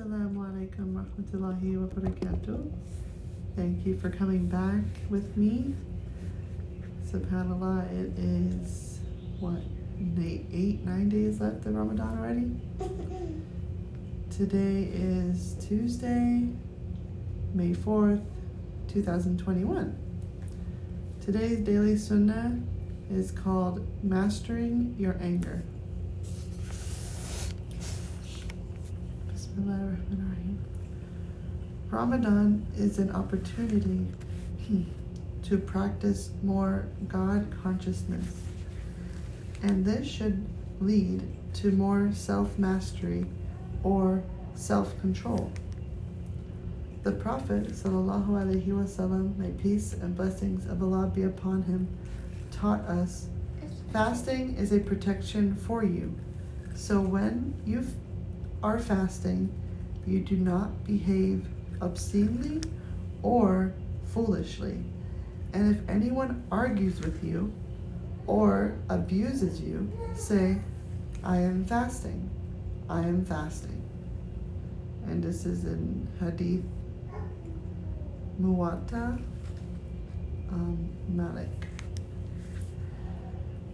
Assalamu alaikum rahmatullahi wa barakatuh. Thank you for coming back with me. SubhanAllah, it is what, eight, eight, nine days left of Ramadan already? Today is Tuesday, May 4th, 2021. Today's daily sunnah is called Mastering Your Anger. Ramadan is an opportunity to practice more God consciousness, and this should lead to more self mastery or self control. The Prophet wasallam, may peace and blessings of Allah be upon him, taught us fasting is a protection for you. So when you are fasting, you do not behave obscenely or foolishly. And if anyone argues with you or abuses you, say, I am fasting. I am fasting. And this is in Hadith Muwatta um, Malik.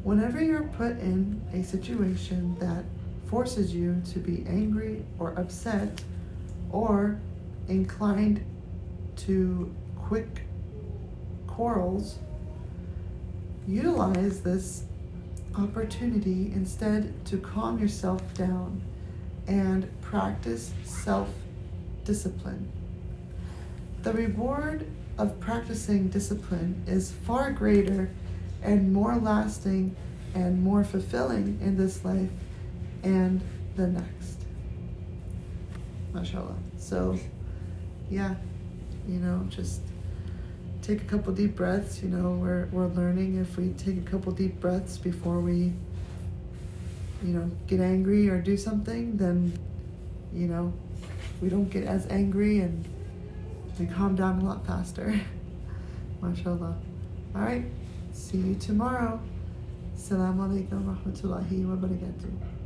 Whenever you're put in a situation that forces you to be angry or upset or inclined to quick quarrels, utilize this opportunity instead to calm yourself down and practice self discipline. The reward of practicing discipline is far greater and more lasting and more fulfilling in this life and the next. MashaAllah. So, yeah, you know, just take a couple deep breaths. You know, we're, we're learning if we take a couple deep breaths before we, you know, get angry or do something, then, you know, we don't get as angry and we calm down a lot faster. MashaAllah. All right. See you tomorrow. Assalamu alaikum wa rahmatullahi wa barakatuh.